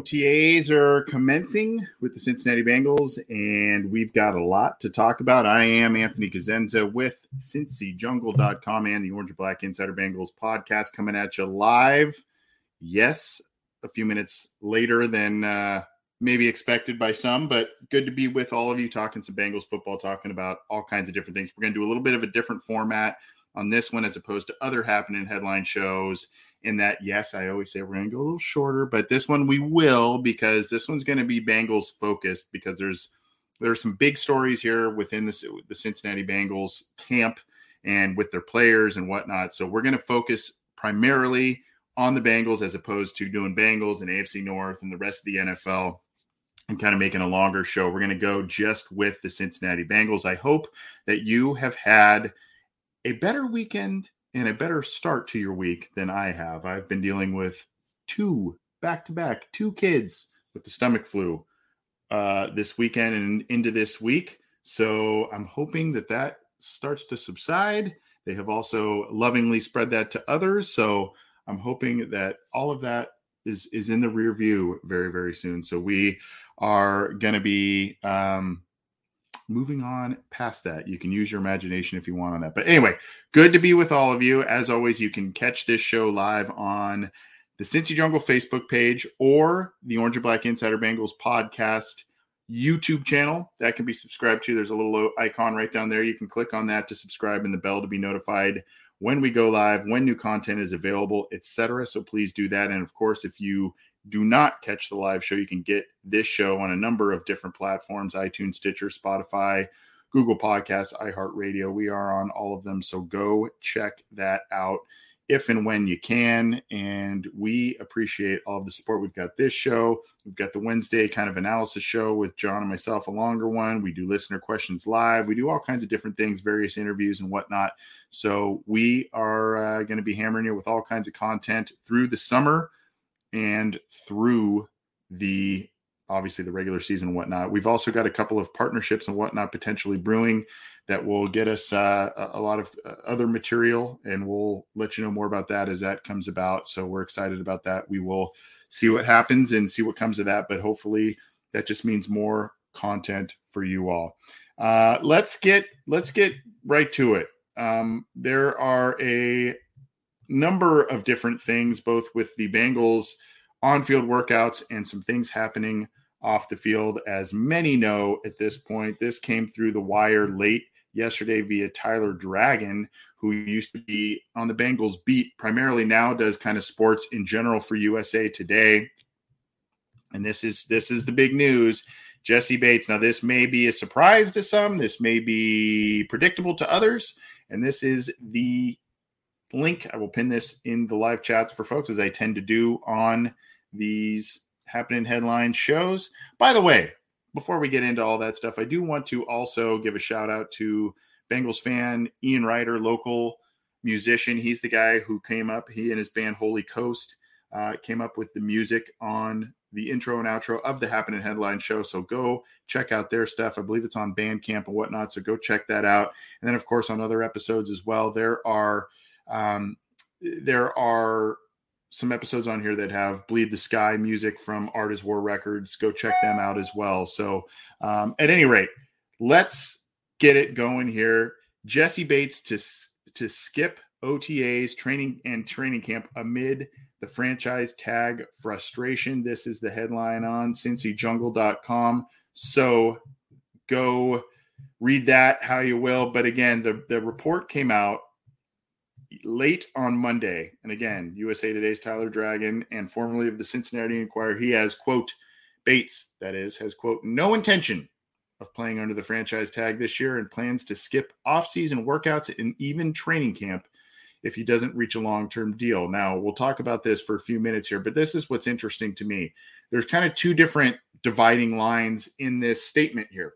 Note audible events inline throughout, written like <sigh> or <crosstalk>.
OTAs are commencing with the Cincinnati Bengals, and we've got a lot to talk about. I am Anthony Cosenza with CincyJungle.com and the Orange and Black Insider Bengals podcast coming at you live. Yes, a few minutes later than uh, maybe expected by some, but good to be with all of you talking some Bengals football, talking about all kinds of different things. We're going to do a little bit of a different format on this one as opposed to other happening headline shows in that yes i always say we're going to go a little shorter but this one we will because this one's going to be bengals focused because there's there are some big stories here within the, the cincinnati bengals camp and with their players and whatnot. So we're going to focus primarily on the bengals as opposed to doing bengals and afc north and the rest of the nfl and kind of making a longer show. We're going to go just with the cincinnati bengals. I hope that you have had a better weekend and a better start to your week than I have. I've been dealing with two back to back, two kids with the stomach flu uh, this weekend and into this week. So I'm hoping that that starts to subside. They have also lovingly spread that to others. So I'm hoping that all of that is is in the rear view very very soon. So we are going to be um, moving on past that. You can use your imagination if you want on that. But anyway, good to be with all of you. As always, you can catch this show live on the Cincy Jungle Facebook page or the Orange and Black Insider Bengals podcast YouTube channel that can be subscribed to. There's a little icon right down there. You can click on that to subscribe and the bell to be notified when we go live, when new content is available, etc. So please do that. And of course, if you do not catch the live show, you can get this show on a number of different platforms iTunes, Stitcher, Spotify, Google Podcasts, iHeartRadio. We are on all of them. So go check that out if and when you can. And we appreciate all of the support. We've got this show, we've got the Wednesday kind of analysis show with John and myself, a longer one. We do listener questions live, we do all kinds of different things, various interviews and whatnot. So we are uh, going to be hammering you with all kinds of content through the summer and through the obviously the regular season and whatnot. We've also got a couple of partnerships and whatnot potentially brewing that will get us uh, a lot of uh, other material, and we'll let you know more about that as that comes about. So we're excited about that. We will see what happens and see what comes of that, but hopefully that just means more content for you all. Uh, let's get let's get right to it. Um, there are a number of different things, both with the Bengals on field workouts and some things happening off the field. As many know at this point, this came through the wire late yesterday via Tyler Dragon, who used to be on the Bengals beat, primarily now does kind of sports in general for USA Today. And this is this is the big news. Jessie Bates. Now, this may be a surprise to some. This may be predictable to others. And this is the link. I will pin this in the live chats for folks as I tend to do on these happening headline shows. By the way, before we get into all that stuff, I do want to also give a shout out to Bengals fan, Ian Ryder, local musician. He's the guy who came up, he and his band Holy Coast uh, came up with the music on the intro and outro of the Happening Headline show. So go check out their stuff. I believe it's on Bandcamp and whatnot. So go check that out. And then, of course, on other episodes as well, there are um, there are some episodes on here that have Bleed the Sky music from Art is War Records. Go check them out as well. So, um, at any rate, let's get it going here. Jessie Bates to to skip OTAs training and training camp amid the franchise tag frustration. This is the headline on cincyjungle.com. So go read that how you will. But again, the, the report came out late on Monday. And again, USA Today's Tyler Dragon and formerly of the Cincinnati Enquirer, he has, quote, Bates, that is, has, quote, no intention of playing under the franchise tag this year and plans to skip off-season workouts and even training camp if he doesn't reach a long-term deal. Now, we'll talk about this for a few minutes here, but this is what's interesting to me. There's kind of two different dividing lines in this statement here.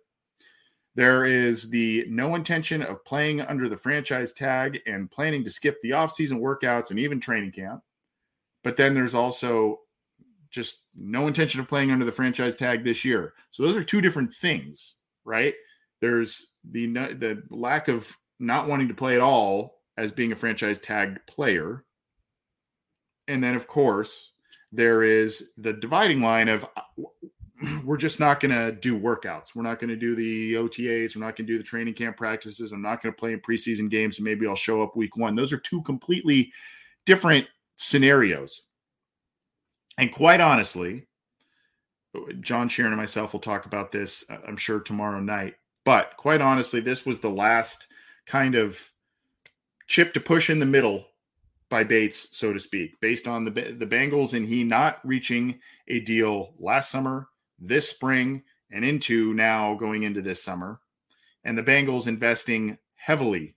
There is the no intention of playing under the franchise tag and planning to skip the off-season workouts and even training camp. But then there's also just no intention of playing under the franchise tag this year. So those are two different things, right? There's the the lack of not wanting to play at all as being a franchise tag player. And then of course, there is the dividing line of <clears throat> we're just not going to do workouts. We're not going to do the OTAs. We're not going to do the training camp practices. I'm not going to play in preseason games and maybe I'll show up week 1. Those are two completely different scenarios. And quite honestly, John Sheeran and myself will talk about this, uh, I'm sure, tomorrow night. But quite honestly, this was the last kind of chip to push in the middle by Bates, so to speak, based on the the Bengals and he not reaching a deal last summer, this spring, and into now going into this summer, and the Bengals investing heavily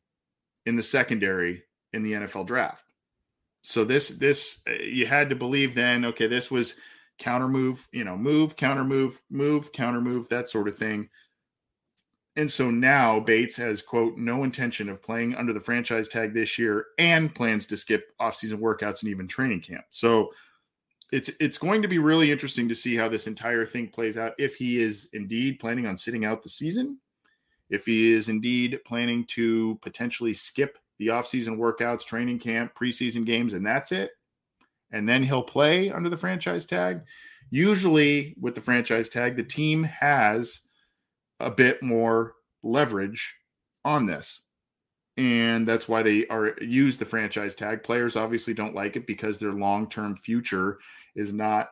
in the secondary in the NFL draft. So this this uh, you had to believe then. Okay, this was counter move, you know, move, counter move, move, counter move, that sort of thing. And so now Bates has quote no intention of playing under the franchise tag this year and plans to skip offseason workouts and even training camp. So it's it's going to be really interesting to see how this entire thing plays out if he is indeed planning on sitting out the season, if he is indeed planning to potentially skip the offseason workouts, training camp, preseason games, and that's it. And then he'll play under the franchise tag. Usually, with the franchise tag, the team has a bit more leverage on this. And that's why they are use the franchise tag. Players obviously don't like it because their long-term future is not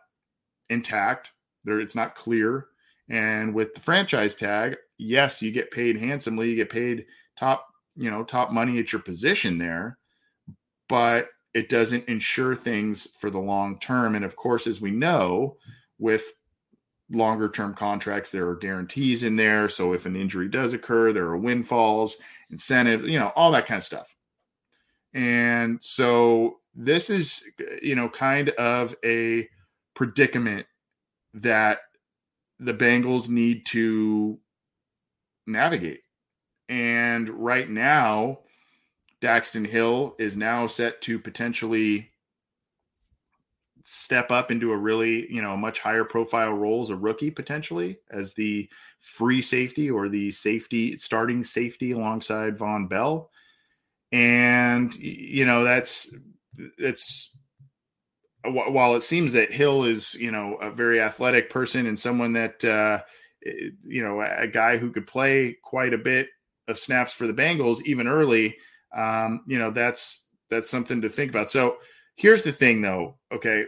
intact. There it's not clear. And with the franchise tag, yes, you get paid handsomely, you get paid top you know top money at your position there but it doesn't ensure things for the long term and of course as we know with longer term contracts there are guarantees in there so if an injury does occur there are windfalls incentive you know all that kind of stuff. And so this is you know kind of a predicament that the Bengals need to navigate. And right now, Daxton Hill is now set to potentially step up into a really, you know, much higher profile role as a rookie potentially as the free safety or the safety starting safety alongside Vonn Bell. And you know, that's it's while it seems that Hill is, you know, a very athletic person and someone that uh you know, a guy who could play quite a bit of snaps for the Bengals even early, um, you know, that's that's something to think about. So here's the thing though, okay.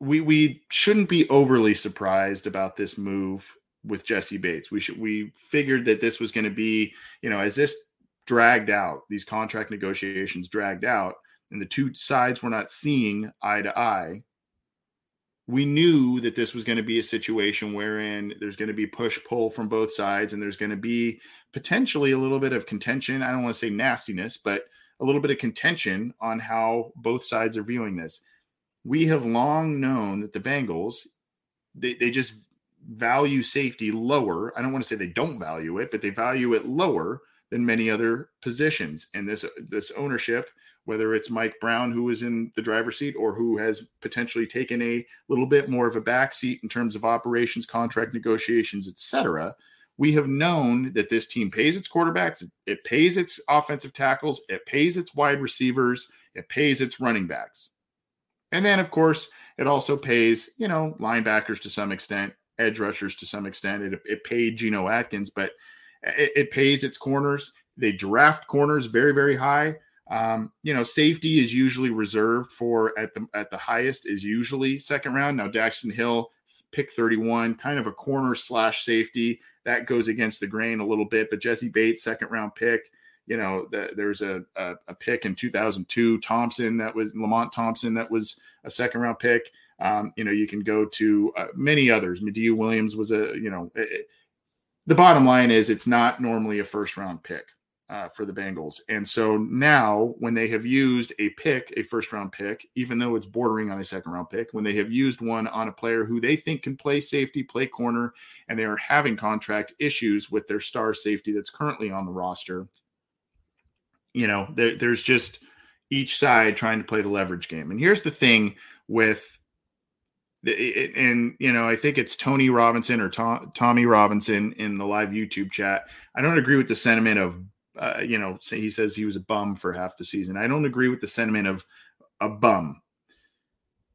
We we shouldn't be overly surprised about this move with Jessie Bates. We should we figured that this was going to be, you know, as this dragged out, these contract negotiations dragged out, and the two sides were not seeing eye to eye, we knew that this was going to be a situation wherein there's going to be push pull from both sides and there's going to be potentially a little bit of contention. I don't want to say nastiness, but a little bit of contention on how both sides are viewing this. We have long known that the Bengals, they, they just value safety lower. I don't want to say they don't value it, but they value it lower than many other positions. And this this ownership, whether it's Mike Brown who is in the driver's seat or who has potentially taken a little bit more of a back seat in terms of operations, contract negotiations, etc. We have known that this team pays its quarterbacks, it pays its offensive tackles, it pays its wide receivers, it pays its running backs. And then, of course, it also pays, you know, linebackers to some extent, edge rushers to some extent. It, it paid Geno Atkins, but it, it, pays its corners. They draft corners very, very high. Um, you know, safety is usually reserved for at the at the highest is usually second round. Now Daxton Hill, pick 31, kind of a corner slash safety. That goes against the grain a little bit, but Jessie Bates, second round pick. You know, the, there's a, a, a pick in 2002, Thompson that was Lamont Thompson that was a second round pick. Um, you know, you can go to uh, many others. Madieu Williams was a, you know, it, the bottom line is it's not normally a first round pick uh, for the Bengals. And so now, when they have used a pick, a first round pick, even though it's bordering on a second round pick, when they have used one on a player who they think can play safety, play corner, and they are having contract issues with their star safety that's currently on the roster, you know, there, there's just each side trying to play the leverage game. And here's the thing with and you know, I think it's Tony Robinson or Tom, Tommy Robinson in the live YouTube chat. I don't agree with the sentiment of, uh, you know, he says he was a bum for half the season. I don't agree with the sentiment of a bum.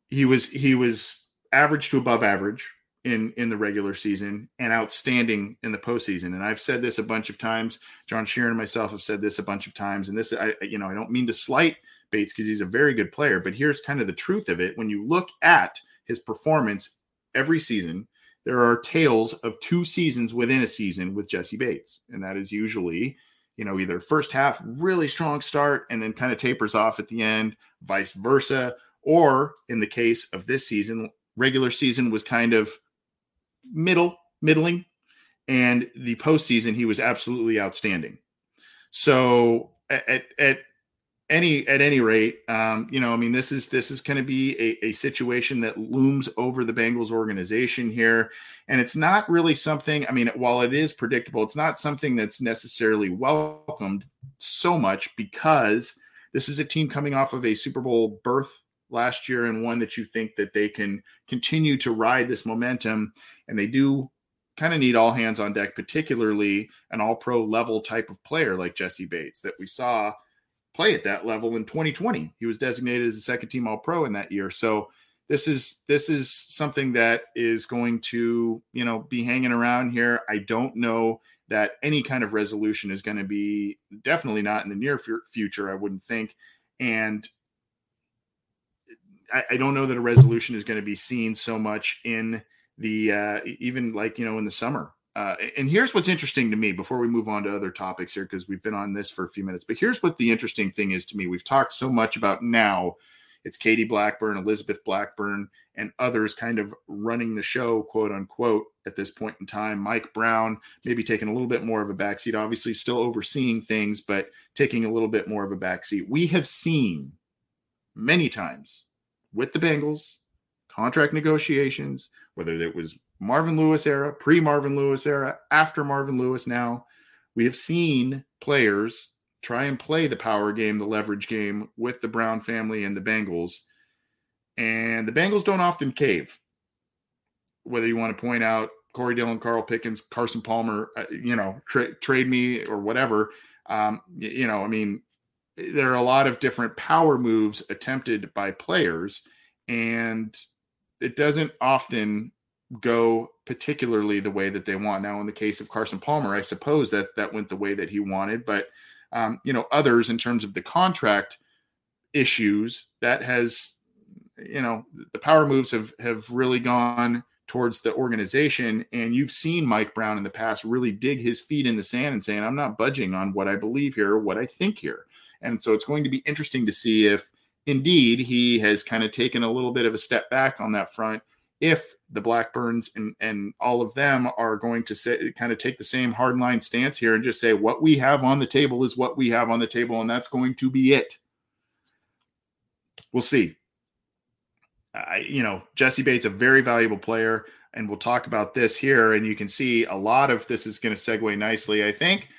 He was he was average to above average in in the regular season and outstanding in the postseason. And I've said this a bunch of times. John Sheeran and myself have said this a bunch of times. And this, I you know, I don't mean to slight Bates because he's a very good player, but here's kind of the truth of it. When you look at his performance every season, there are tales of two seasons within a season with Jessie Bates. And that is usually, you know, either first half, really strong start, and then kind of tapers off at the end, vice versa. Or in the case of this season, regular season was kind of middle, middling. And the postseason, he was absolutely outstanding. So at, at any at any rate, um, you know, I mean, this is this is going to be a, a situation that looms over the Bengals organization here, and it's not really something. I mean, while it is predictable, it's not something that's necessarily welcomed so much because this is a team coming off of a Super Bowl berth last year and one that you think that they can continue to ride this momentum, and they do kind of need all hands on deck, particularly an all pro level type of player like Jessie Bates that we saw play at that level in 2020. He was designated as a second team All Pro in that year. So this is this is something that is going to you know be hanging around here. I don't know that any kind of resolution is going to be definitely not in the near future. I wouldn't think, and I, I don't know that a resolution is going to be seen so much in the uh, even like you know in the summer uh, and here's what's interesting to me before we move on to other topics here, because we've been on this for a few minutes. But here's what the interesting thing is to me. We've talked so much about now it's Katie Blackburn, Elizabeth Blackburn, and others kind of running the show, quote unquote, at this point in time. Mike Brown maybe taking a little bit more of a backseat, obviously still overseeing things, but taking a little bit more of a backseat. We have seen many times with the Bengals contract negotiations, whether it was Marvin Lewis era, pre Marvin Lewis era, after Marvin Lewis now. We have seen players try and play the power game, the leverage game with the Brown family and the Bengals. And the Bengals don't often cave. Whether you want to point out Corey Dillon, Carl Pickens, Carson Palmer, uh, you know, tra- trade me or whatever. Um, you know, I mean, there are a lot of different power moves attempted by players, and it doesn't often go particularly the way that they want. Now, in the case of Carson Palmer, I suppose that that went the way that he wanted, but um, you know, others in terms of the contract issues, that has, you know, the power moves have have really gone towards the organization. And you've seen Mike Brown in the past really dig his feet in the sand and saying, "I'm not budging on what I believe here or what I think here." And so it's going to be interesting to see if indeed he has kind of taken a little bit of a step back on that front if the Blackburns and, and all of them are going to say, kind of take the same hardline stance here and just say what we have on the table is what we have on the table, and that's going to be it. We'll see. I, you know, Jesse Bates, a very valuable player. and we'll talk about this here. And you can see a lot of this is going to segue nicely, I think.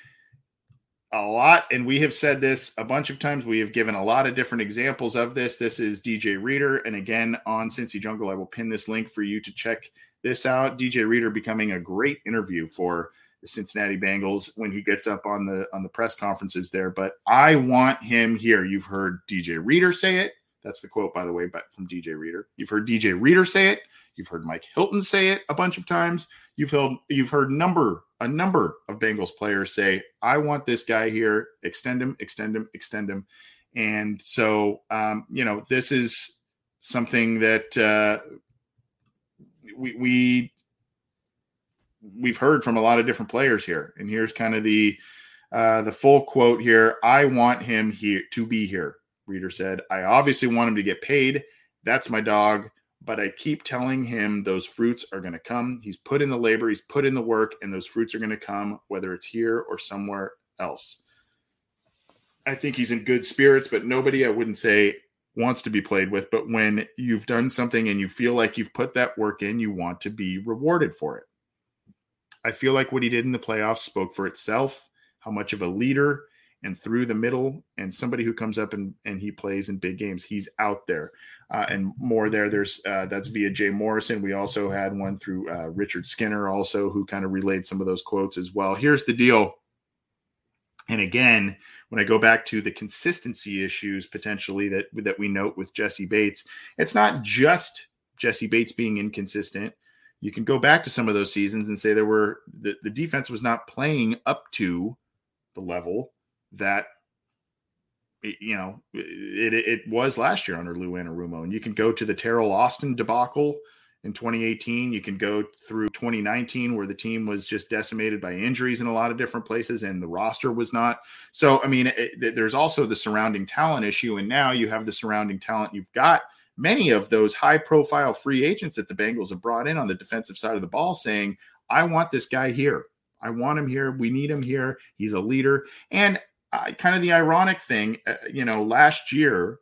A lot, and we have said this a bunch of times. We have given a lot of different examples of this. This is DJ Reader, and again on Cincy Jungle, I will pin this link for you to check this out. DJ Reader becoming a great interview for the Cincinnati Bengals when he gets up on the on the press conferences there. But I want him here. You've heard DJ Reader say it. That's the quote, by the way, but from DJ Reader. You've heard DJ Reader say it. You've heard Mike Hilton say it a bunch of times. You've heard you've heard number a number of Bengals players say, "I want this guy here. Extend him, extend him, extend him." And so, um, you know, this is something that uh, we we we've heard from a lot of different players here. And here's kind of the uh, the full quote here. I want him here to be here. Reader said, I obviously want him to get paid. That's my dog. But I keep telling him those fruits are going to come. He's put in the labor, he's put in the work, and those fruits are going to come, whether it's here or somewhere else. I think he's in good spirits, but nobody I wouldn't say wants to be played with. But when you've done something and you feel like you've put that work in, you want to be rewarded for it. I feel like what he did in the playoffs spoke for itself, how much of a leader and through the middle and somebody who comes up and, and he plays in big games. He's out there uh, and more there. There's uh, that's via Jay Morrison. We also had one through uh, Richard Skinner, also who kind of relayed some of those quotes as well. Here's the deal. And again, when I go back to the consistency issues potentially that that we note with jessie Bates, it's not just jessie Bates being inconsistent you can go back to some of those seasons and say there were the, the defense was not playing up to the level that you know it, it was last year under Lou Anarumo. And you can go to the Teryl Austin debacle in 2018. You can go through 2019 where the team was just decimated by injuries in a lot of different places and the roster was not. So I mean, it, there's also the surrounding talent issue, and now you have the surrounding talent you've got many of those high profile free agents that the Bengals have brought in on the defensive side of the ball saying, I want this guy here. I want him here. We need him here. He's a leader. And kind of the ironic thing, uh, you know, last year,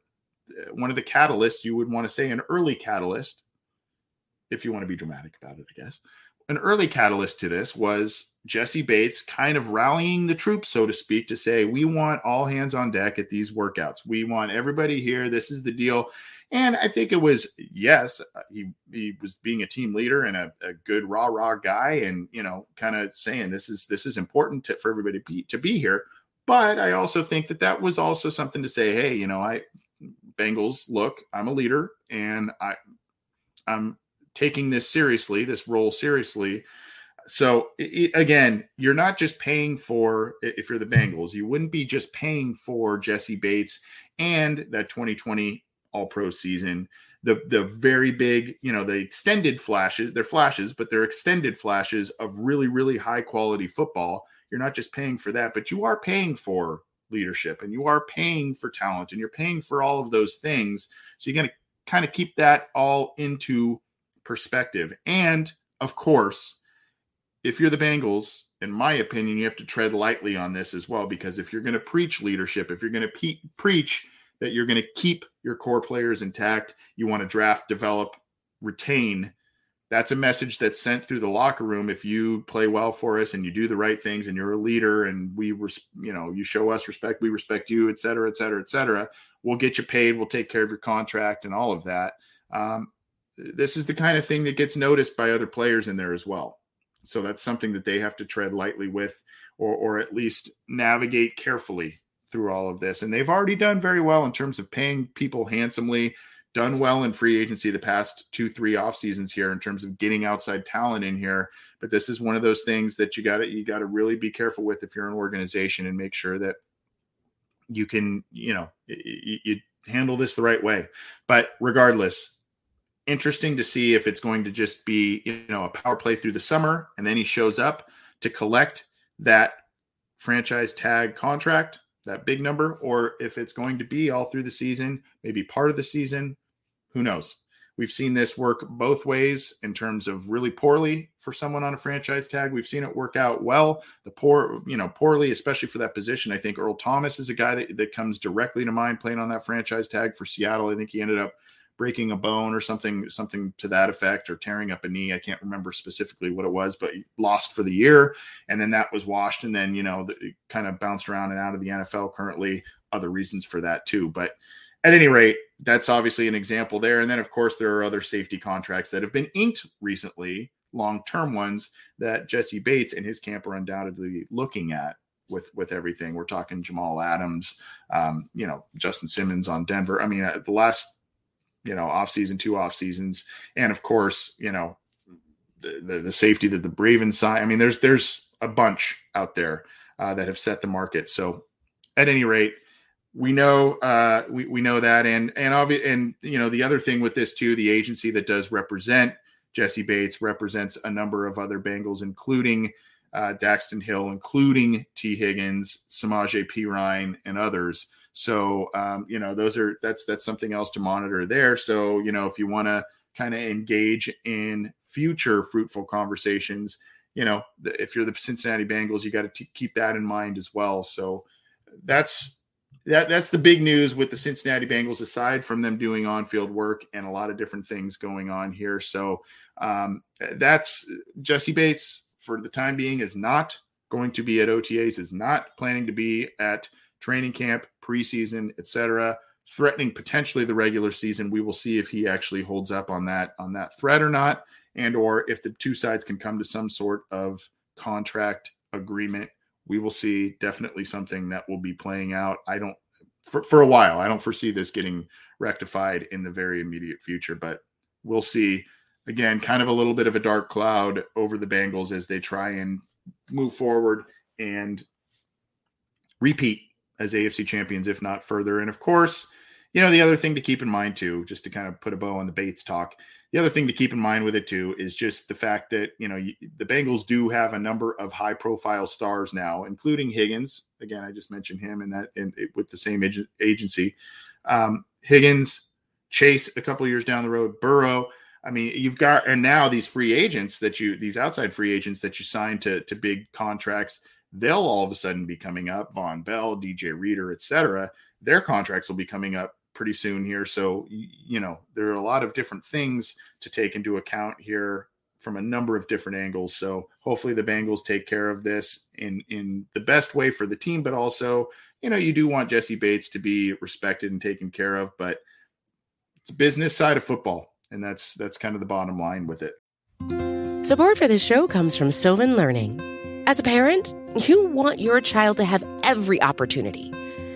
uh, one of the catalysts you would want to say an early catalyst, if you want to be dramatic about it, I guess, an early catalyst to this was Jessie Bates kind of rallying the troops, so to speak, to say, we want all hands on deck at these workouts. We want everybody here. This is the deal. And I think it was yes, uh, he he was being a team leader and a, a good rah rah guy, and you know, kind of saying this is this is important to, for everybody to be, to be here. But I also think that that was also something to say, hey, you know, I Bengals, look, I'm a leader, and I I'm taking this seriously, this role seriously. So it, again, you're not just paying for if you're the mm-hmm. Bengals, you wouldn't be just paying for Jessie Bates and that 2020 all pro season. The the very big, you know, the extended flashes, they're flashes, but they're extended flashes of really, really high quality football. You're not just paying for that, but you are paying for leadership and you are paying for talent and you're paying for all of those things. So you're going to kind of keep that all into perspective. And of course, if you're the Bengals, in my opinion, you have to tread lightly on this as well, because if you're going to preach leadership, if you're going to pe- preach that you're going to keep your core players intact. You want to draft, develop, retain. That's a message that's sent through the locker room. If you play well for us and you do the right things and you're a leader and we, res- you know, you show us respect, we respect you, et cetera, et cetera, et cetera. We'll get you paid. We'll take care of your contract and all of that. Um, this is the kind of thing that gets noticed by other players in there as well. So that's something that they have to tread lightly with, or or at least navigate carefully through all of this. And they've already done very well in terms of paying people handsomely, done well in free agency the past two, three off seasons here in terms of getting outside talent in here. But this is one of those things that you got to you got to really be careful with if you're an organization and make sure that you can, you know, you, you handle this the right way. But regardless, interesting to see if it's going to just be, you know, a power play through the summer and then he shows up to collect that franchise tag contract that big number, or if it's going to be all through the season, maybe part of the season. Who knows? We've seen this work both ways in terms of really poorly for someone on a franchise tag. We've seen it work out well. The poor, you know, poorly, especially for that position. I think Earl Thomas is a guy that, that comes directly to mind playing on that franchise tag for Seattle. I think he ended up breaking a bone or something, something to that effect, or tearing up a knee. I can't remember specifically what it was, but lost for the year. And then that was washed, and then you know, the, kind of bounced around and out of the NFL. Currently, other reasons for that too. But at any rate, that's obviously an example there. And then, of course, there are other safety contracts that have been inked recently, long term ones that Jessie Bates and his camp are undoubtedly looking at with with everything. We're talking Jamal Adams, um, you know, Justin Simmons on Denver. I mean, uh, the last, you know, off season, two off seasons, and of course, you know, the the, the safety that the Ravens sign. I mean, there's there's a bunch out there uh, that have set the market. So, at any rate, we know uh, we we know that, and and obvi- and you know the other thing with this too, the agency that does represent jessie Bates represents a number of other Bengals, including uh, Daxton Hill, including Tee Higgins, Samaje Perine, and others. So um, you know those are that's that's something else to monitor there. So you know if you want to kind of engage in future fruitful conversations, you know if you're the Cincinnati Bengals, you got to keep that in mind as well. So that's that that's the big news with the Cincinnati Bengals. Aside from them doing on-field work and a lot of different things going on here, so um, that's Jessie Bates for the time being is not going to be at OTAs, is not planning to be at training camp, preseason, etc. Threatening potentially the regular season. We will see if he actually holds up on that on that threat or not, and or if the two sides can come to some sort of contract agreement we will see definitely something that will be playing out. I don't for, for a while. I don't foresee this getting rectified in the very immediate future, but we'll see. Again, kind of a little bit of a dark cloud over the Bengals as they try and move forward and repeat as AFC champions, if not further. And of course, you know, the other thing to keep in mind too, just to kind of put a bow on the Bates talk, the other thing to keep in mind with it too is just the fact that you know the Bengals do have a number of high profile stars now, including Higgins. Again, I just mentioned him and that in, with the same ag- agency. Um, Higgins, Chase, a couple years down the road, Burrow. I mean, you've got and now these free agents that you these outside free agents that you sign to to big contracts, they'll all of a sudden be coming up. Vonn Bell, DJ Reader, etc. Their contracts will be coming up pretty soon here. So, you know, there are a lot of different things to take into account here from a number of different angles. So, hopefully the Bengals take care of this in in the best way for the team, but also, you know, you do want Jessie Bates to be respected and taken care of, but it's business side of football, and that's that's kind of the bottom line with it. Support for this show comes from Sylvan Learning. As a parent, you want your child to have every opportunity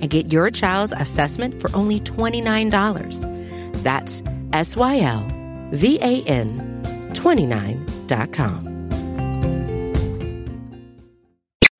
and get your child's assessment for only $29. That's S Y L VAN29.com.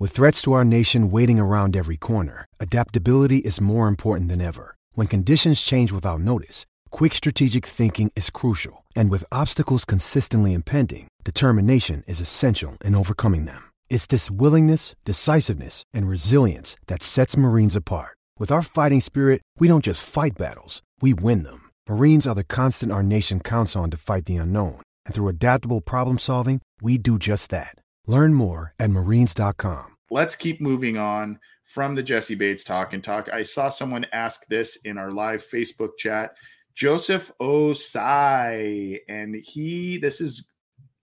With threats to our nation waiting around every corner, adaptability is more important than ever. When conditions change without notice, quick strategic thinking is crucial. And with obstacles consistently impending, determination is essential in overcoming them. It's this willingness, decisiveness, and resilience that sets Marines apart. With our fighting spirit, we don't just fight battles, we win them. Marines are the constant our nation counts on to fight the unknown. And through adaptable problem solving, we do just that. Learn more at marines.com. Let's keep moving on from the Jessie Bates talk and talk. I saw someone ask this in our live Facebook chat. Joseph Ossai, and he, this is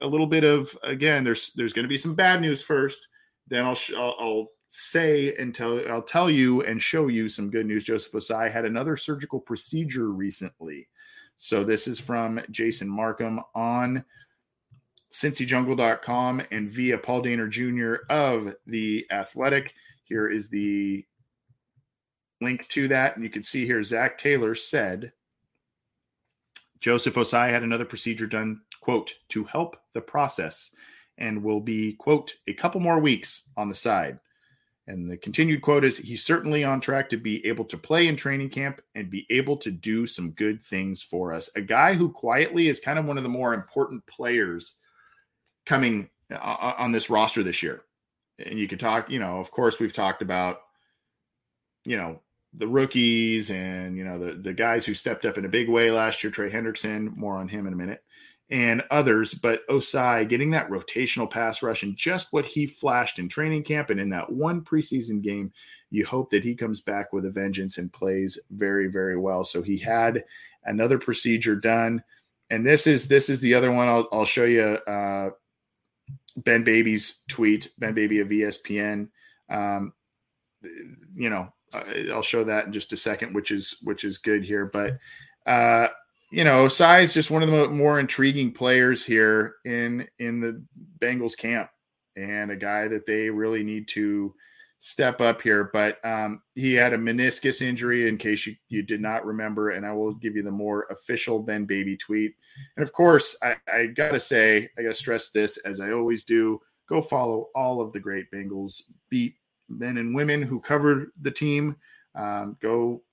a little bit of again. There's there's going to be some bad news first. Then I'll I'll, I'll say and tell I'll tell you and show you some good news. Joseph Ossai had another surgical procedure recently. So this is from Jason Marcum on cincyjungle.com and via Paul Dehner Jr. of The Athletic. Here is the link to that. And you can see here Zac Taylor said Joseph Ossai had another procedure done, quote, to help the process and will be, quote, a couple more weeks on the side. And the continued quote is he's certainly on track to be able to play in training camp and be able to do some good things for us. A guy who quietly is kind of one of the more important players coming uh, uh, on this roster this year. And you could talk, you know, of course, we've talked about, you know, the rookies and, you know, the, the guys who stepped up in a big way last year, Trey Hendrickson, more on him in a minute, and others. But Ossai getting that rotational pass rush and just what he flashed in training camp and in that one preseason game, you hope that he comes back with a vengeance and plays very, very well. So he had another procedure done. And this is this is the other one I'll, I'll show you. Uh, Ben Baby's tweet, Ben Baby of ESPN. Um, you know, I'll show that in just a second, which is which is good here. But uh, you know, Ossai is just one of the more intriguing players here in in the Bengals camp, and a guy that they really need to step up here. But um, he had a meniscus injury, in case you, you did not remember, and I will give you the more official Ben Baby tweet. And of course, I, I gotta say, I gotta stress this as I always do. Go follow all of the great Bengals beat men and women who covered the team. Um, go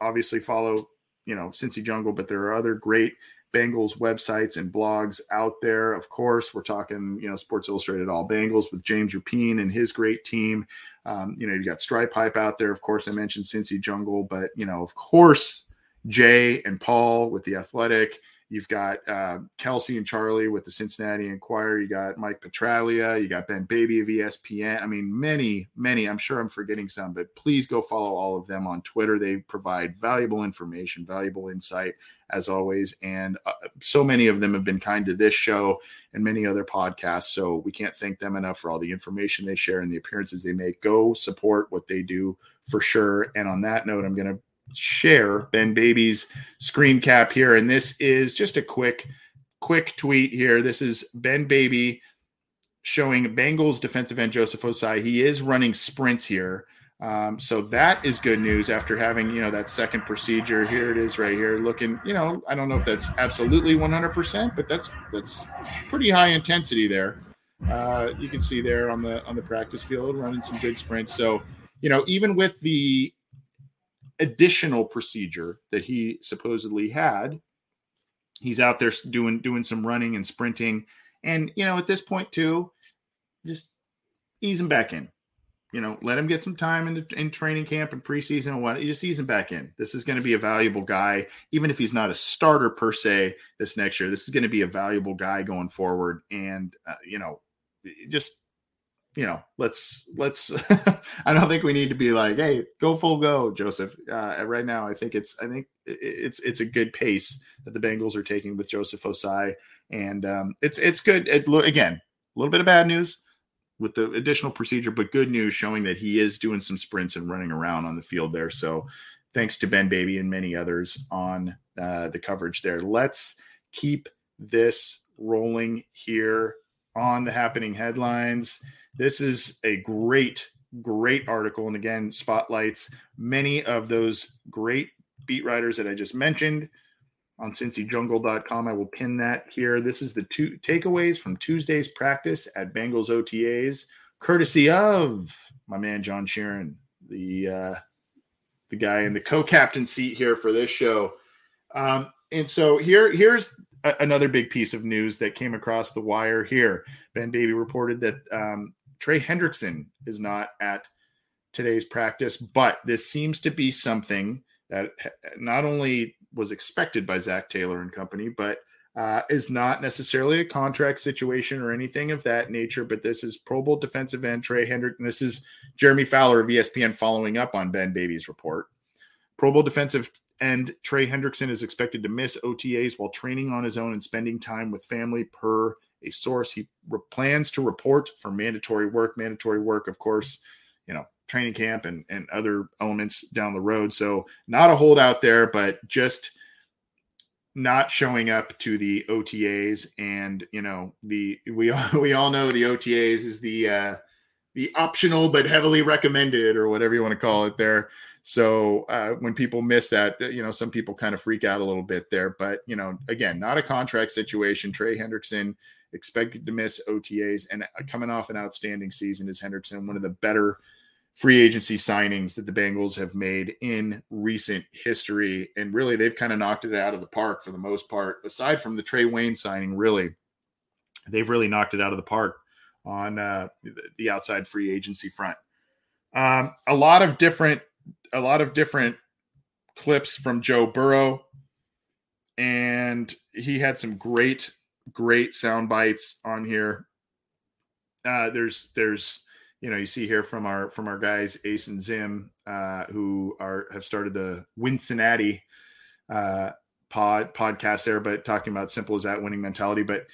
obviously follow, you know, Cincy Jungle, but there are other great Bengals websites and blogs out there. Of course, we're talking, you know, Sports Illustrated All Bengals with James Rapien and his great team. Um, you know, you got Stripe Hype out there. Of course, I mentioned Cincy Jungle, but you know, of course, Jay and Paul with the Athletic. You've got uh, Kelsey and Charlie with the Cincinnati Enquirer. You got Mike Petraglia. You got Ben Baby of ESPN. I mean, many, many. I'm sure I'm forgetting some, but please go follow all of them on Twitter. They provide valuable information, valuable insight, as always. And uh, so many of them have been kind to this show and many other podcasts. So we can't thank them enough for all the information they share and the appearances they make. Go support what they do for sure. And on that note, I'm going to share Ben Baby's screen cap here. And this is just a quick, quick tweet here. This is Ben Baby showing Bengals defensive end Joseph Ossai. He is running sprints here. Um, so that is good news after having, you know, that second procedure. Here it is right here looking, you know, I don't know if that's absolutely 100%, but that's, that's pretty high intensity there. Uh, you can see there on the, on the practice field running some good sprints. So, you know, even with the additional procedure that he supposedly had. He's out there doing doing some running and sprinting, and you know at this point too, just ease him back in. You know, let him get some time in, the, in training camp and preseason and what. Just ease him back in. This is going to be a valuable guy, even if he's not a starter per se this next year. This is going to be a valuable guy going forward, and uh, you know, just you know, let's let's. <laughs> I don't think we need to be like, hey, go full go, Joseph. Uh, right now, I think it's I think it's it's a good pace that the Bengals are taking with Joseph Ossai, and um, it's it's good. It, again, a little bit of bad news with the additional procedure, but good news showing that he is doing some sprints and running around on the field there. So, thanks to Ben Baby and many others on uh, the coverage there. Let's keep this rolling here on the happening headlines. This is a great, great article. And again, spotlights many of those great beat writers that I just mentioned on cincyjungle.com. I will pin that here. This is the two takeaways from Tuesday's practice at Bengals OTAs, courtesy of my man John Sheeran, the uh, the guy in the co-captain seat here for this show. Um, and so here here's another big piece of news that came across the wire here. Ben Baby reported that um, Trey Hendrickson is not at today's practice, but this seems to be something that not only was expected by Zac Taylor and company, but uh, is not necessarily a contract situation or anything of that nature. But this is Pro Bowl defensive end Trey Hendrick. And this is Jeremy Fowler of ESPN following up on Ben Baby's report. Pro Bowl defensive end Trey Hendrickson is expected to miss OTAs while training on his own and spending time with family per a source. He re- plans to report for mandatory work. Mandatory work, of course, you know, training camp and, and other elements down the road. So not a holdout there, but just not showing up to the OTAs and you know the we all <laughs> we all know the OTAs is the uh the optional but heavily recommended or whatever you want to call it there. So uh, when people miss that, you know, some people kind of freak out a little bit there. But you know, again, not a contract situation. Trey Hendrickson expected to miss OTAs and coming off an outstanding season is Hendrickson, one of the better free agency signings that the Bengals have made in recent history. And really, they've kind of knocked it out of the park for the most part. Aside from the Trae Waynes signing, really, they've really knocked it out of the park on uh, the outside free agency front. Um, a lot of different, a lot of different clips from Joe Burrow, and he had some great, great sound bites on here. Uh, there's, there's, you know, you see here from our from our guys Ace and Zim, uh, who are have started the Cincinnati uh, pod podcast there, but talking about simple as that winning mentality, but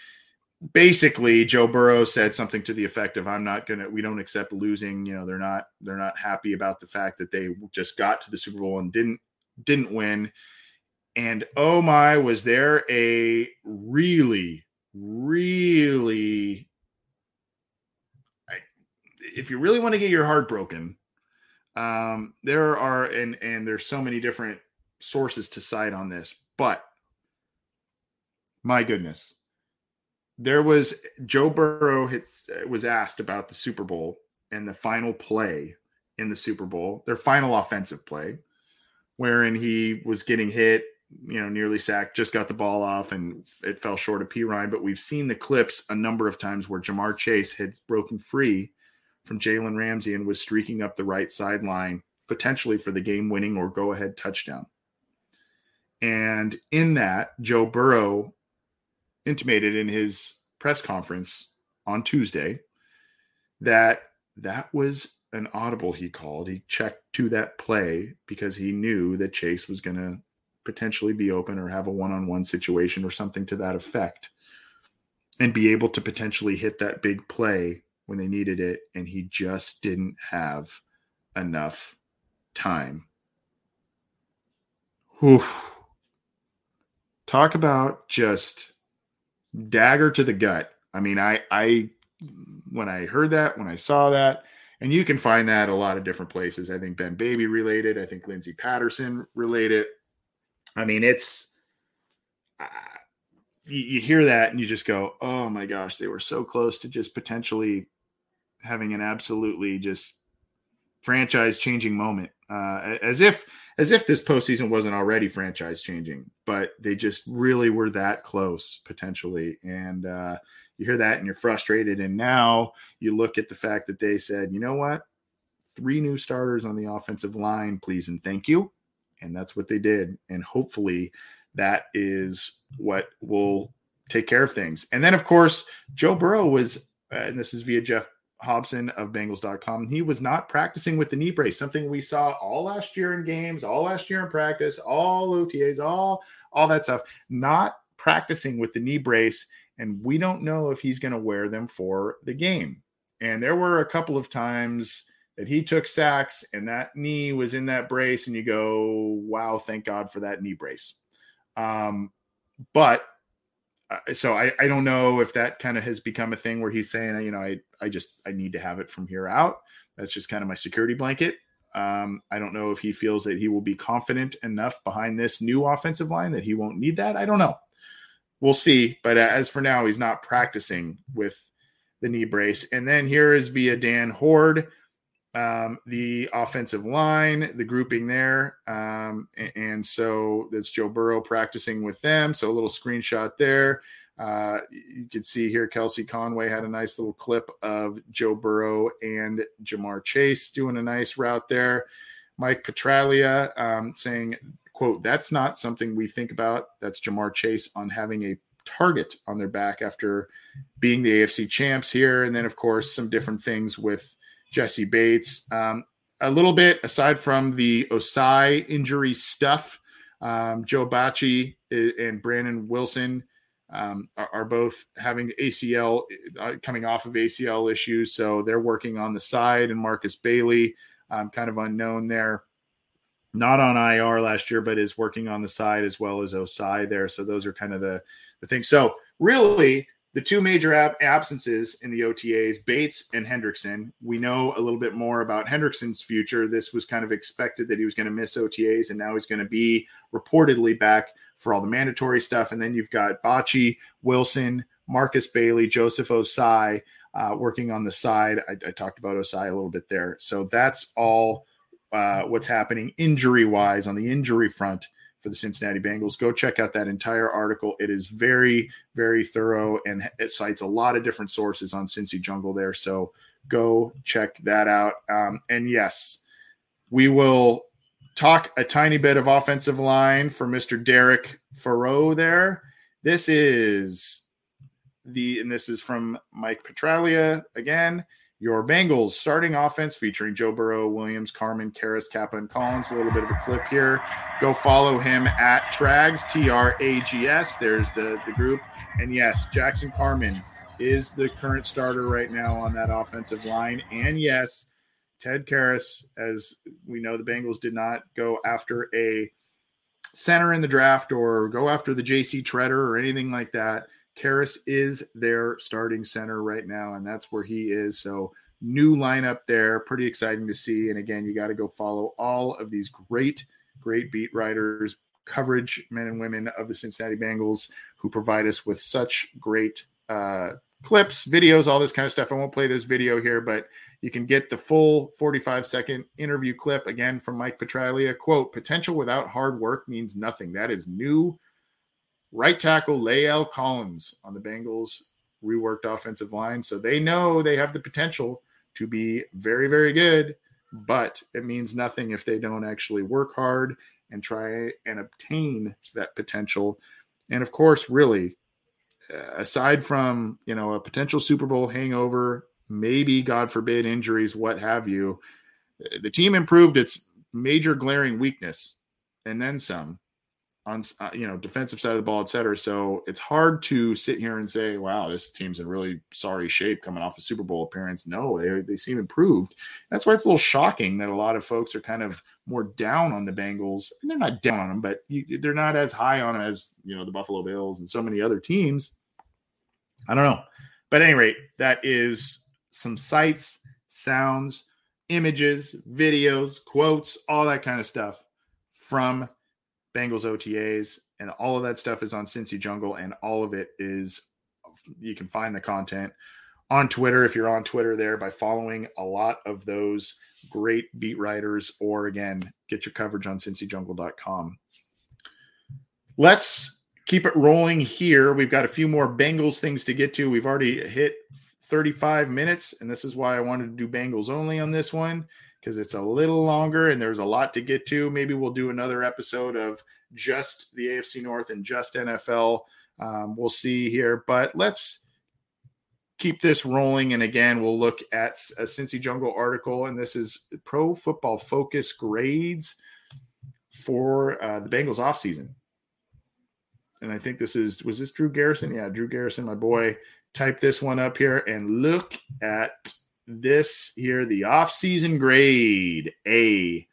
basically Joe Burrow said something to the effect of I'm not to we don't accept losing, you know, they're not they're not happy about the fact that they just got to the Super Bowl and didn't didn't win. And oh my, was there a really really if you really want to get your heart broken, um there are and and there's so many different sources to cite on this, but my goodness. There was Joe Burrow hits, was asked about the Super Bowl and the final play in the Super Bowl, their final offensive play, wherein he was getting hit, you know, nearly sacked, just got the ball off, and it fell short of Perine. But we've seen the clips a number of times where Ja'Marr Chase had broken free from Jalen Ramsey and was streaking up the right sideline, potentially for the game winning or go ahead touchdown. And in that, Joe Burrow intimated in his press conference on Tuesday that that was an audible he called. He checked to that play because he knew that Chase was going to potentially be open or have a one-on-one situation or something to that effect and be able to potentially hit that big play when they needed it and he just didn't have enough time. Whew. Talk about just dagger to the gut. I mean, I I when I heard that, when I saw that, and you can find that a lot of different places. I think Ben Baby related. I think Lindsey Patterson related. I mean, it's uh, you, you hear that and you just go, "Oh my gosh, they were so close to just potentially having an absolutely just franchise changing moment." Uh, as if as if this postseason wasn't already franchise changing, but they just really were that close potentially. And uh, you hear that and you're frustrated. And now you look at the fact that they said, you know what? Three new starters on the offensive line, please and thank you. And that's what they did. And hopefully that is what will take care of things. And then, of course, Joe Burrow was, uh, and this is via Geoff Hobson of Bengals.com. He was not practicing with the knee brace, something we saw all last year in games, all last year in practice, all OTAs, all all that stuff. Not practicing with the knee brace, and we don't know if he's going to wear them for the game. And there were a couple of times that he took sacks and that knee was in that brace, and you go, "Wow, thank God for that knee brace." Um, but uh, so I, I don't know if that kind of has become a thing where he's saying, you know, I, I just, I need to have it from here out. That's just kind of my security blanket. Um, I don't know if he feels that he will be confident enough behind this new offensive line that he won't need that. I don't know. We'll see. But as for now, he's not practicing with the knee brace. And then here is via Dan Hoard um, the offensive line, the grouping there. Um, and, and, so that's Joe Burrow practicing with them. So a little screenshot there. Uh, you can see here Kelsey Conway had a nice little clip of Joe Burrow and Ja'Marr Chase doing a nice route there. Mike Petraglia um, saying, quote, that's not something we think about. That's Ja'Marr Chase on having a target on their back after being the AFC champs here. And then, of course, some different things with Jessie Bates. Um, a little bit aside from the Ossai injury stuff, um, Joe Bachie and Brandon Wilson um, are, are, both having ACL uh, coming off of ACL issues, so they're working on the side. And Markus Bailey, um, kind of unknown there. not on IR last year, but is working on the side as well as Ossai there. So those are kind of the the things. So really, the two major ab- absences in the OTAs, Bates and Hendrickson. We know a little bit more about Hendrickson's future. This was kind of expected that he was going to miss OTAs, and now he's going to be reportedly back for all the mandatory stuff. And then you've got Bachie, Wilson, Markus Bailey, Joseph Ossai uh, working on the side. I, I, talked about Ossai a little bit there. So that's all uh, what's happening injury wise on the injury front for the Cincinnati Bengals. Go check out that entire article. It is very, very thorough and it cites a lot of different sources on Cincy Jungle there. So go check that out. Um, and yes, we will talk a tiny bit of offensive line for Mr. Derek Farrow there. This is the, and this is from Mike Petraglia again. Your Bengals starting offense featuring Joe Burrow, Williams, Carman, Karras, Cappa, and Collins. A little bit of a clip here. Go follow him at Trags, T R A G S. There's the, the group. And yes, Jackson Carman is the current starter right now on that offensive line. And yes, Ted Karras, as we know, the Bengals did not go after a center in the draft or go after the JC Tretter or anything like that. Karras is their starting center right now, and that's where he is. So, new lineup there. Pretty exciting to see. And again, you got to go follow all of these great, great beat writers, coverage men and women of the Cincinnati Bengals who provide us with such great uh, clips, videos, all this kind of stuff. I won't play this video here, but you can get the full 45 second interview clip again from Mike Petraglia. Quote, potential without hard work means nothing. That is new right tackle La'el Collins on the Bengals reworked offensive line. So they know they have the potential to be very, very good, but it means nothing if they don't actually work hard and try and obtain that potential. And of course, really, uh, aside from you know a potential Super Bowl hangover, maybe God forbid injuries, what have you, the team improved its major glaring weakness and then some on uh, you know defensive side of the ball, et cetera. So it's hard to sit here and say, "Wow, this team's in really sorry shape coming off a Super Bowl appearance." No, they they seem improved. That's why it's a little shocking that a lot of folks are kind of more down on the Bengals, and they're not down on them, but you, they're not as high on them as you know the Buffalo Bills and so many other teams. I don't know, but at any rate, that is some sights, sounds, images, videos, quotes, all that kind of stuff from Bengals OTAs, and all of that stuff is on Cincy Jungle, and all of it is you can find the content on Twitter if you're on Twitter there by following a lot of those great beat writers, or again, get your coverage on cincyjungle.com. Let's keep it rolling here. We've got a few more Bengals things to get to. We've already hit 35 minutes, and this is why I wanted to do Bengals only on this one because it's a little longer and there's a lot to get to. Maybe we'll do another episode of just the AFC North and just NFL. Um, we'll see here, but let's keep this rolling. And again, we'll look at a Cincy Jungle article, and this is Pro Football Focus grades for uh, the Bengals offseason. And I think this is was this Drew Garrison? Yeah, Drew Garrison, my boy. Type this one up here and look at this here the off-season grade A,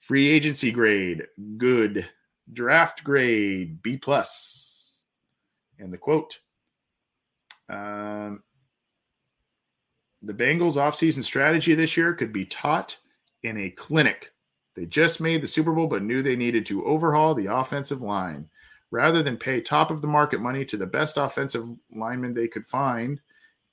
free agency grade good, draft grade B plus, and the quote. Um, the Bengals offseason strategy this year could be taught in a clinic. They just made the Super Bowl, but knew they needed to overhaul the offensive line. Rather than pay top of the market money to the best offensive lineman they could find,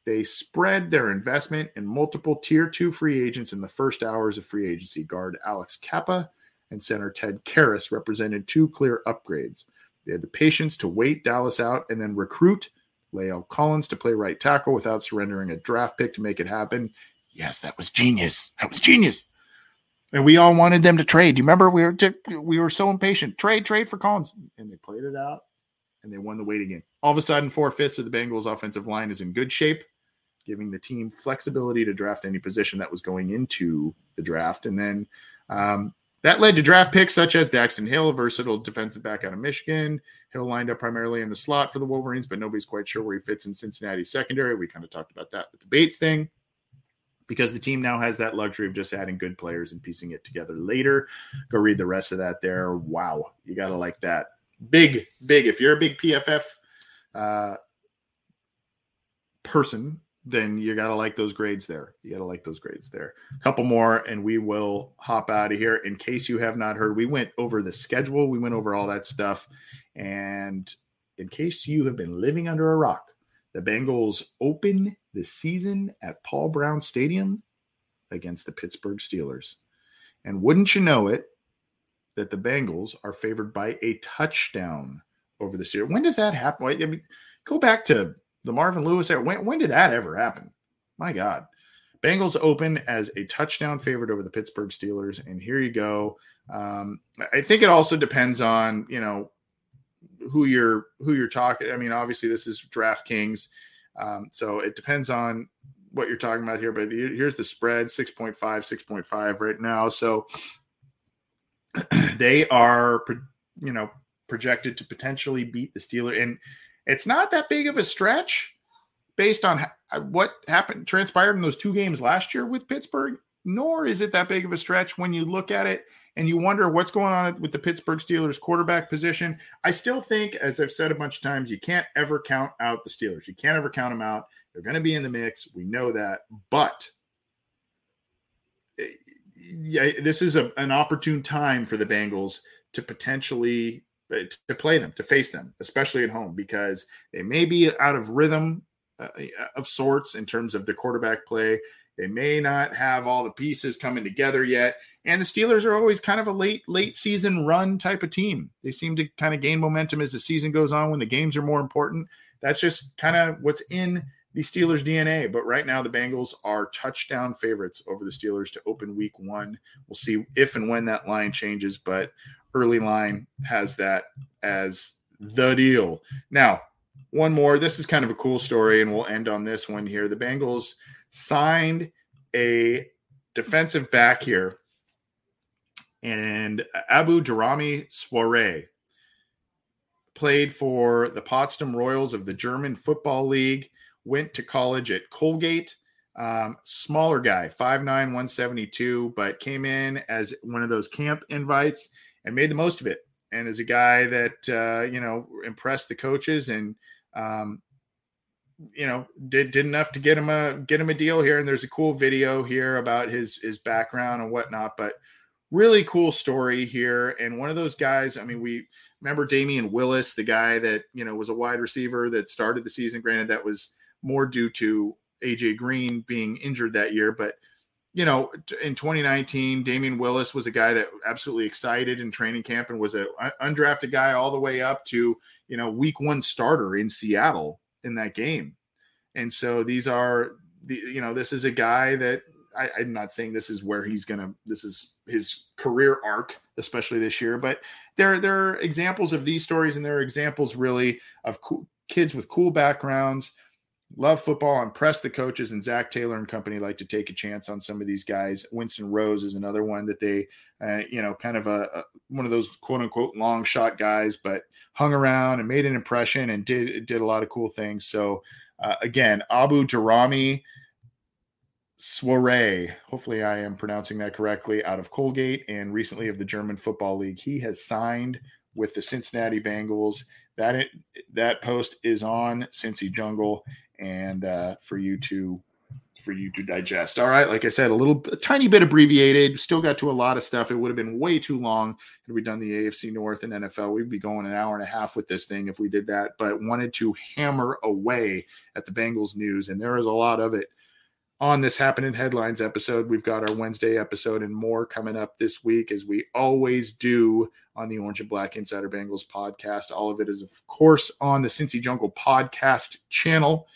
they spread their investment in multiple tier two free agents in the first hours of free agency. Guard Alex Cappa and center Ted Karras represented two clear upgrades. They had the patience to wait Dallas out and then recruit La'el Collins to play right tackle without surrendering a draft pick to make it happen. Yes, that was genius. That was genius. And we all wanted them to trade. You remember we were we were so impatient. Trade, trade for Collins, and they played it out, and they won the wait again. All of a sudden, four fifths of the Bengals' offensive line is in good shape giving the team flexibility to draft any position that was going into the draft. And then um, that led to draft picks such as Daxton Hill, a versatile defensive back out of Michigan. Hill lined up primarily in the slot for the Wolverines, but nobody's quite sure where he fits in Cincinnati's secondary. We kind of talked about that with the Bates thing. because the team now has that luxury of just adding good players and piecing it together later. Go read the rest of that there. Wow, you got to like that. Big, big. If you're a big PFF uh, person, then you got to like those grades there. You got to like those grades there. A couple more, and we will hop out of here. In case you have not heard, we went over the schedule, we went over all that stuff. And in case you have been living under a rock, the Bengals open the season at Paul Brown Stadium against the Pittsburgh Steelers. And wouldn't you know it, that the Bengals are favored by a touchdown over the Steelers. When does that happen? I mean, go back to the Marvin Lewis era. When, when did that ever happen? My God. Bengals open as a touchdown favorite over the Pittsburgh Steelers. And here you go. Um, I think it also depends on, you know, who you're who you're talking. I mean, obviously this is DraftKings, um, so it depends on what you're talking about here. But here's the spread: 6.5, 6.5 right now. So <clears throat> they are, you know, projected to potentially beat the Steelers, and it's not that big of a stretch based on uh, what happened transpired in those two games last year with Pittsburgh. Nor is it that big of a stretch when you look at it and you wonder what's going on with the Pittsburgh Steelers quarterback position. I still think, as I've said a bunch of times, you can't ever count out the Steelers. You can't ever count them out. They're going to be in the mix. We know that. But yeah, this is a, an opportune time for the Bengals to potentially eh, to play them, to face them, especially at home, because they may be out of rhythm uh, of sorts in terms of the quarterback play. They may not have all the pieces coming together yet. And the Steelers are always kind of a late, late season run type of team. They seem to kind of gain momentum as the season goes on when the games are more important. That's just kind of what's in the Steelers' DNA. But right now, the Bengals are touchdown favorites over the Steelers to open week one. We'll see if and when that line changes, but early line has that as the deal. Now, one more. This is kind of a cool story, and we'll end on this one here. The Bengals signed a defensive back here and Abu Daramy-Swaray played for the Potsdam Royals of the German Football League, went to college at Colgate. Um, smaller guy, 5'9, 172, but came in as one of those camp invites and made the most of it. And is a guy that, uh, you know, impressed the coaches and, um, you know, did did enough to get him a get him a deal here. And there's a cool video here about his his background and whatnot. But really cool story here. And one of those guys, I mean, we remember Damion Willis, the guy that, you know, was a wide receiver that started the season. Granted, that was more due to AJ Green being injured that year. But, you know, in 2019, Damion Willis was a guy that absolutely excited in training camp and was a undrafted guy all the way up to, you know, week one starter in Seattle in that game. And so these are the, you know, this is a guy that I, am not saying this is where he's gonna. This is his career arc, especially this year. But there, there are examples of these stories, and there are examples really of cool, kids with cool backgrounds, love football, impress the coaches. And Zac Taylor and company like to take a chance on some of these guys. Winston Rose is another one that they, uh, you know, kind of a, a one of those quote unquote long shot guys, but hung around and made an impression and did did a lot of cool things. So uh, again, Abu Jarami Soiree, hopefully I am pronouncing that correctly, out of Colgate and recently of the German Football League. He has signed with the Cincinnati Bengals. That it, that post is on Cincy Jungle, and uh, for you to for you to digest. All right, like I said, a little a tiny bit abbreviated. Still got to a lot of stuff. It would have been way too long had we done the AFC North and NFL. We'd be going an hour and a half with this thing if we did that. But wanted to hammer away at the Bengals news, and there is a lot of it on this Happening Headlines episode. We've got our Wednesday episode and more coming up this week, as we always do on the Orange and Black Insider Bengals podcast. All of it is, of course, on the Cincy Jungle podcast channel,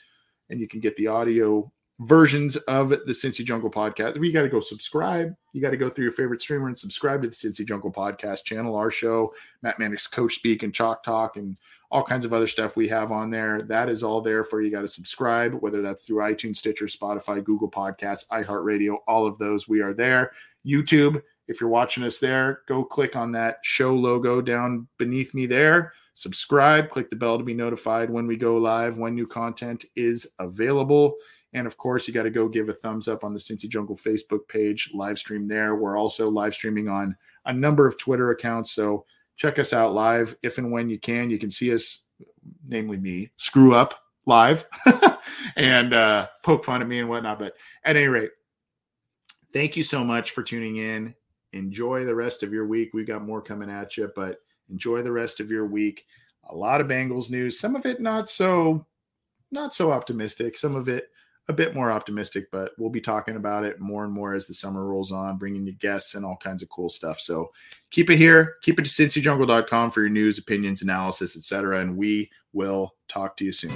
and you can get the audio versions of the Cincy Jungle podcast. You got to go subscribe. You got to go through your favorite streamer and subscribe to the Cincy Jungle podcast channel, our show, Matt Mannix Coach Speak and Chalk Talk, and all kinds of other stuff we have on there. That is all there for you. you got to subscribe, whether that's through iTunes, Stitcher, Spotify, Google Podcasts, iHeartRadio, all of those. We are there. YouTube, if you're watching us there, go click on that show logo down beneath me there. Subscribe, click the bell to be notified when we go live, when new content is available. And of course, you got to go give a thumbs up on the Cincy Jungle Facebook page, live stream there. We're also live streaming on a number of Twitter accounts. So check us out live if and when you can. You can see us, namely me, screw up live <laughs> and uh, poke fun at me and whatnot. But at any rate, thank you so much for tuning in. Enjoy the rest of your week. We've got more coming at you, but enjoy the rest of your week. A lot of Bengals news, some of it not so not so optimistic, some of it a bit more optimistic, but we'll be talking about it more and more as the summer rolls on, bringing you guests and all kinds of cool stuff. So keep it here. Keep it to cincyjungle.com for your news, opinions, analysis, etc. And we will talk to you soon.